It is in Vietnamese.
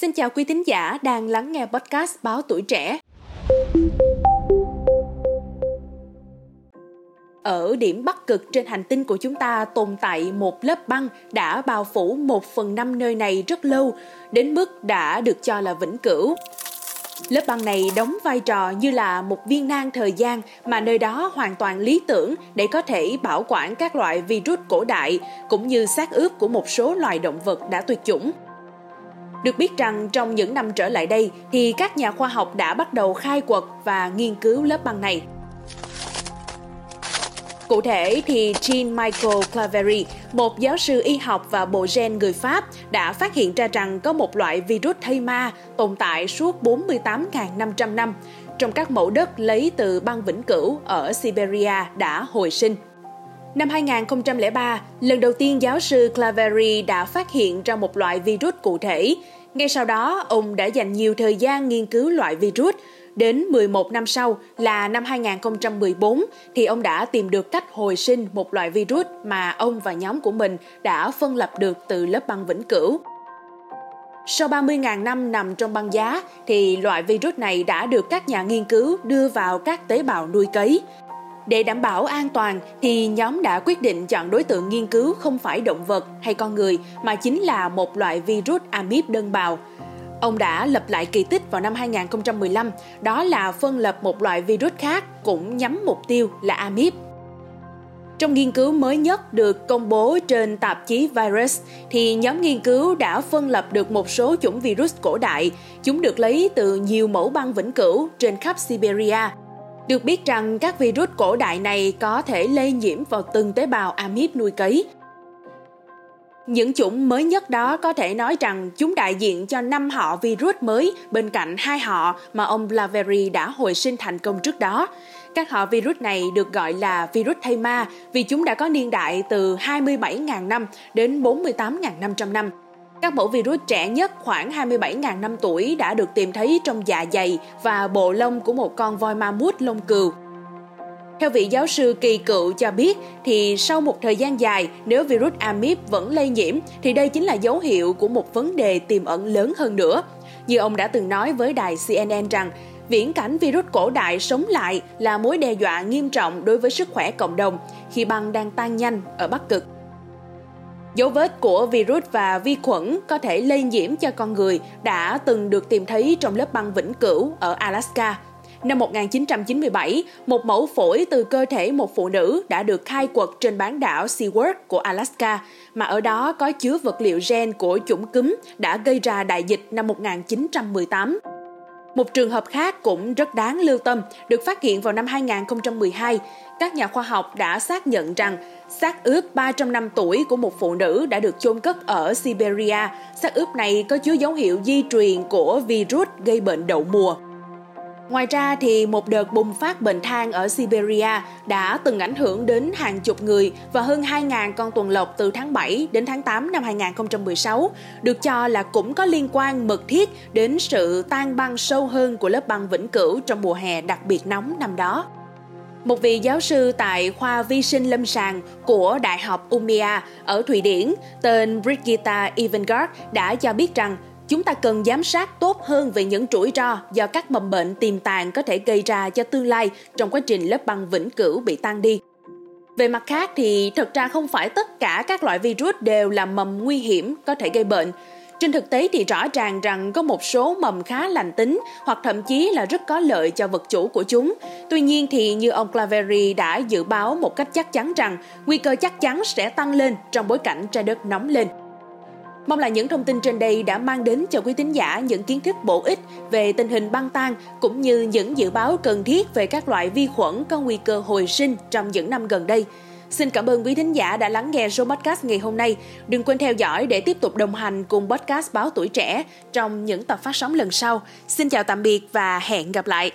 Xin chào quý thính giả đang lắng nghe podcast Báo Tuổi Trẻ. Ở điểm bắc cực trên hành tinh của chúng ta tồn tại một lớp băng đã bao phủ một phần năm nơi này rất lâu, đến mức đã được cho là vĩnh cửu. Lớp băng này đóng vai trò như là một viên nang thời gian mà nơi đó hoàn toàn lý tưởng để có thể bảo quản các loại virus cổ đại cũng như xác ướp của một số loài động vật đã tuyệt chủng. Được biết rằng trong những năm trở lại đây thì các nhà khoa học đã bắt đầu khai quật và nghiên cứu lớp băng này. Cụ thể thì Jean-Michel Claverie, một giáo sư y học và bộ gen người Pháp, đã phát hiện ra rằng có một loại virus thây ma tồn tại suốt 48.500 năm trong các mẫu đất lấy từ băng vĩnh cửu ở Siberia đã hồi sinh. Năm 2003, lần đầu tiên giáo sư Claverie đã phát hiện ra một loại virus cụ thể. Ngay sau đó, ông đã dành nhiều thời gian nghiên cứu loại virus. Đến 11 năm sau là năm 2014 thì ông đã tìm được cách hồi sinh một loại virus mà ông và nhóm của mình đã phân lập được từ lớp băng vĩnh cửu. Sau 30.000 năm nằm trong băng giá thì loại virus này đã được các nhà nghiên cứu đưa vào các tế bào nuôi cấy. Để đảm bảo an toàn thì nhóm đã quyết định chọn đối tượng nghiên cứu không phải động vật hay con người mà chính là một loại virus amip đơn bào. Ông đã lập lại kỳ tích vào năm 2015, đó là phân lập một loại virus khác cũng nhắm mục tiêu là amip. Trong nghiên cứu mới nhất được công bố trên tạp chí Virus, thì nhóm nghiên cứu đã phân lập được một số chủng virus cổ đại. Chúng được lấy từ nhiều mẫu băng vĩnh cửu trên khắp Siberia – được biết rằng các virus cổ đại này có thể lây nhiễm vào từng tế bào amip nuôi cấy. Những chủng mới nhất đó có thể nói rằng chúng đại diện cho năm họ virus mới bên cạnh hai họ mà ông Blaveri đã hồi sinh thành công trước đó. Các họ virus này được gọi là virus thay ma vì chúng đã có niên đại từ 27.000 năm đến 48.500 năm. Các mẫu virus trẻ nhất khoảng 27.000 năm tuổi đã được tìm thấy trong dạ dày và bộ lông của một con voi ma mút lông cừu. Theo vị giáo sư kỳ cựu cho biết, thì sau một thời gian dài, nếu virus amip vẫn lây nhiễm, thì đây chính là dấu hiệu của một vấn đề tiềm ẩn lớn hơn nữa. Như ông đã từng nói với đài CNN rằng, viễn cảnh virus cổ đại sống lại là mối đe dọa nghiêm trọng đối với sức khỏe cộng đồng khi băng đang tan nhanh ở Bắc Cực. Dấu vết của virus và vi khuẩn có thể lây nhiễm cho con người đã từng được tìm thấy trong lớp băng vĩnh cửu ở Alaska. Năm 1997, một mẫu phổi từ cơ thể một phụ nữ đã được khai quật trên bán đảo Seward của Alaska, mà ở đó có chứa vật liệu gen của chủng cúm đã gây ra đại dịch năm 1918. Một trường hợp khác cũng rất đáng lưu tâm, được phát hiện vào năm 2012. Các nhà khoa học đã xác nhận rằng xác ướp 300 năm tuổi của một phụ nữ đã được chôn cất ở Siberia. Xác ướp này có chứa dấu hiệu di truyền của virus gây bệnh đậu mùa. Ngoài ra thì một đợt bùng phát bệnh than ở Siberia đã từng ảnh hưởng đến hàng chục người và hơn 2.000 con tuần lộc từ tháng 7 đến tháng 8 năm 2016, được cho là cũng có liên quan mật thiết đến sự tan băng sâu hơn của lớp băng vĩnh cửu trong mùa hè đặc biệt nóng năm đó. Một vị giáo sư tại khoa vi sinh lâm sàng của Đại học Umea ở Thụy Điển tên Brigitta Evengard đã cho biết rằng chúng ta cần giám sát tốt hơn về những rủi ro do các mầm bệnh tiềm tàng có thể gây ra cho tương lai trong quá trình lớp băng vĩnh cửu bị tan đi. Về mặt khác thì thật ra không phải tất cả các loại virus đều là mầm nguy hiểm có thể gây bệnh. Trên thực tế thì rõ ràng rằng có một số mầm khá lành tính hoặc thậm chí là rất có lợi cho vật chủ của chúng. Tuy nhiên thì như ông Claveri đã dự báo một cách chắc chắn rằng nguy cơ chắc chắn sẽ tăng lên trong bối cảnh trái đất nóng lên. Mong là những thông tin trên đây đã mang đến cho quý tín giả những kiến thức bổ ích về tình hình băng tan, cũng như những dự báo cần thiết về các loại vi khuẩn có nguy cơ hồi sinh trong những năm gần đây. Xin cảm ơn quý thính giả đã lắng nghe show podcast ngày hôm nay. Đừng quên theo dõi để tiếp tục đồng hành cùng podcast Báo Tuổi Trẻ trong những tập phát sóng lần sau. Xin chào tạm biệt và hẹn gặp lại.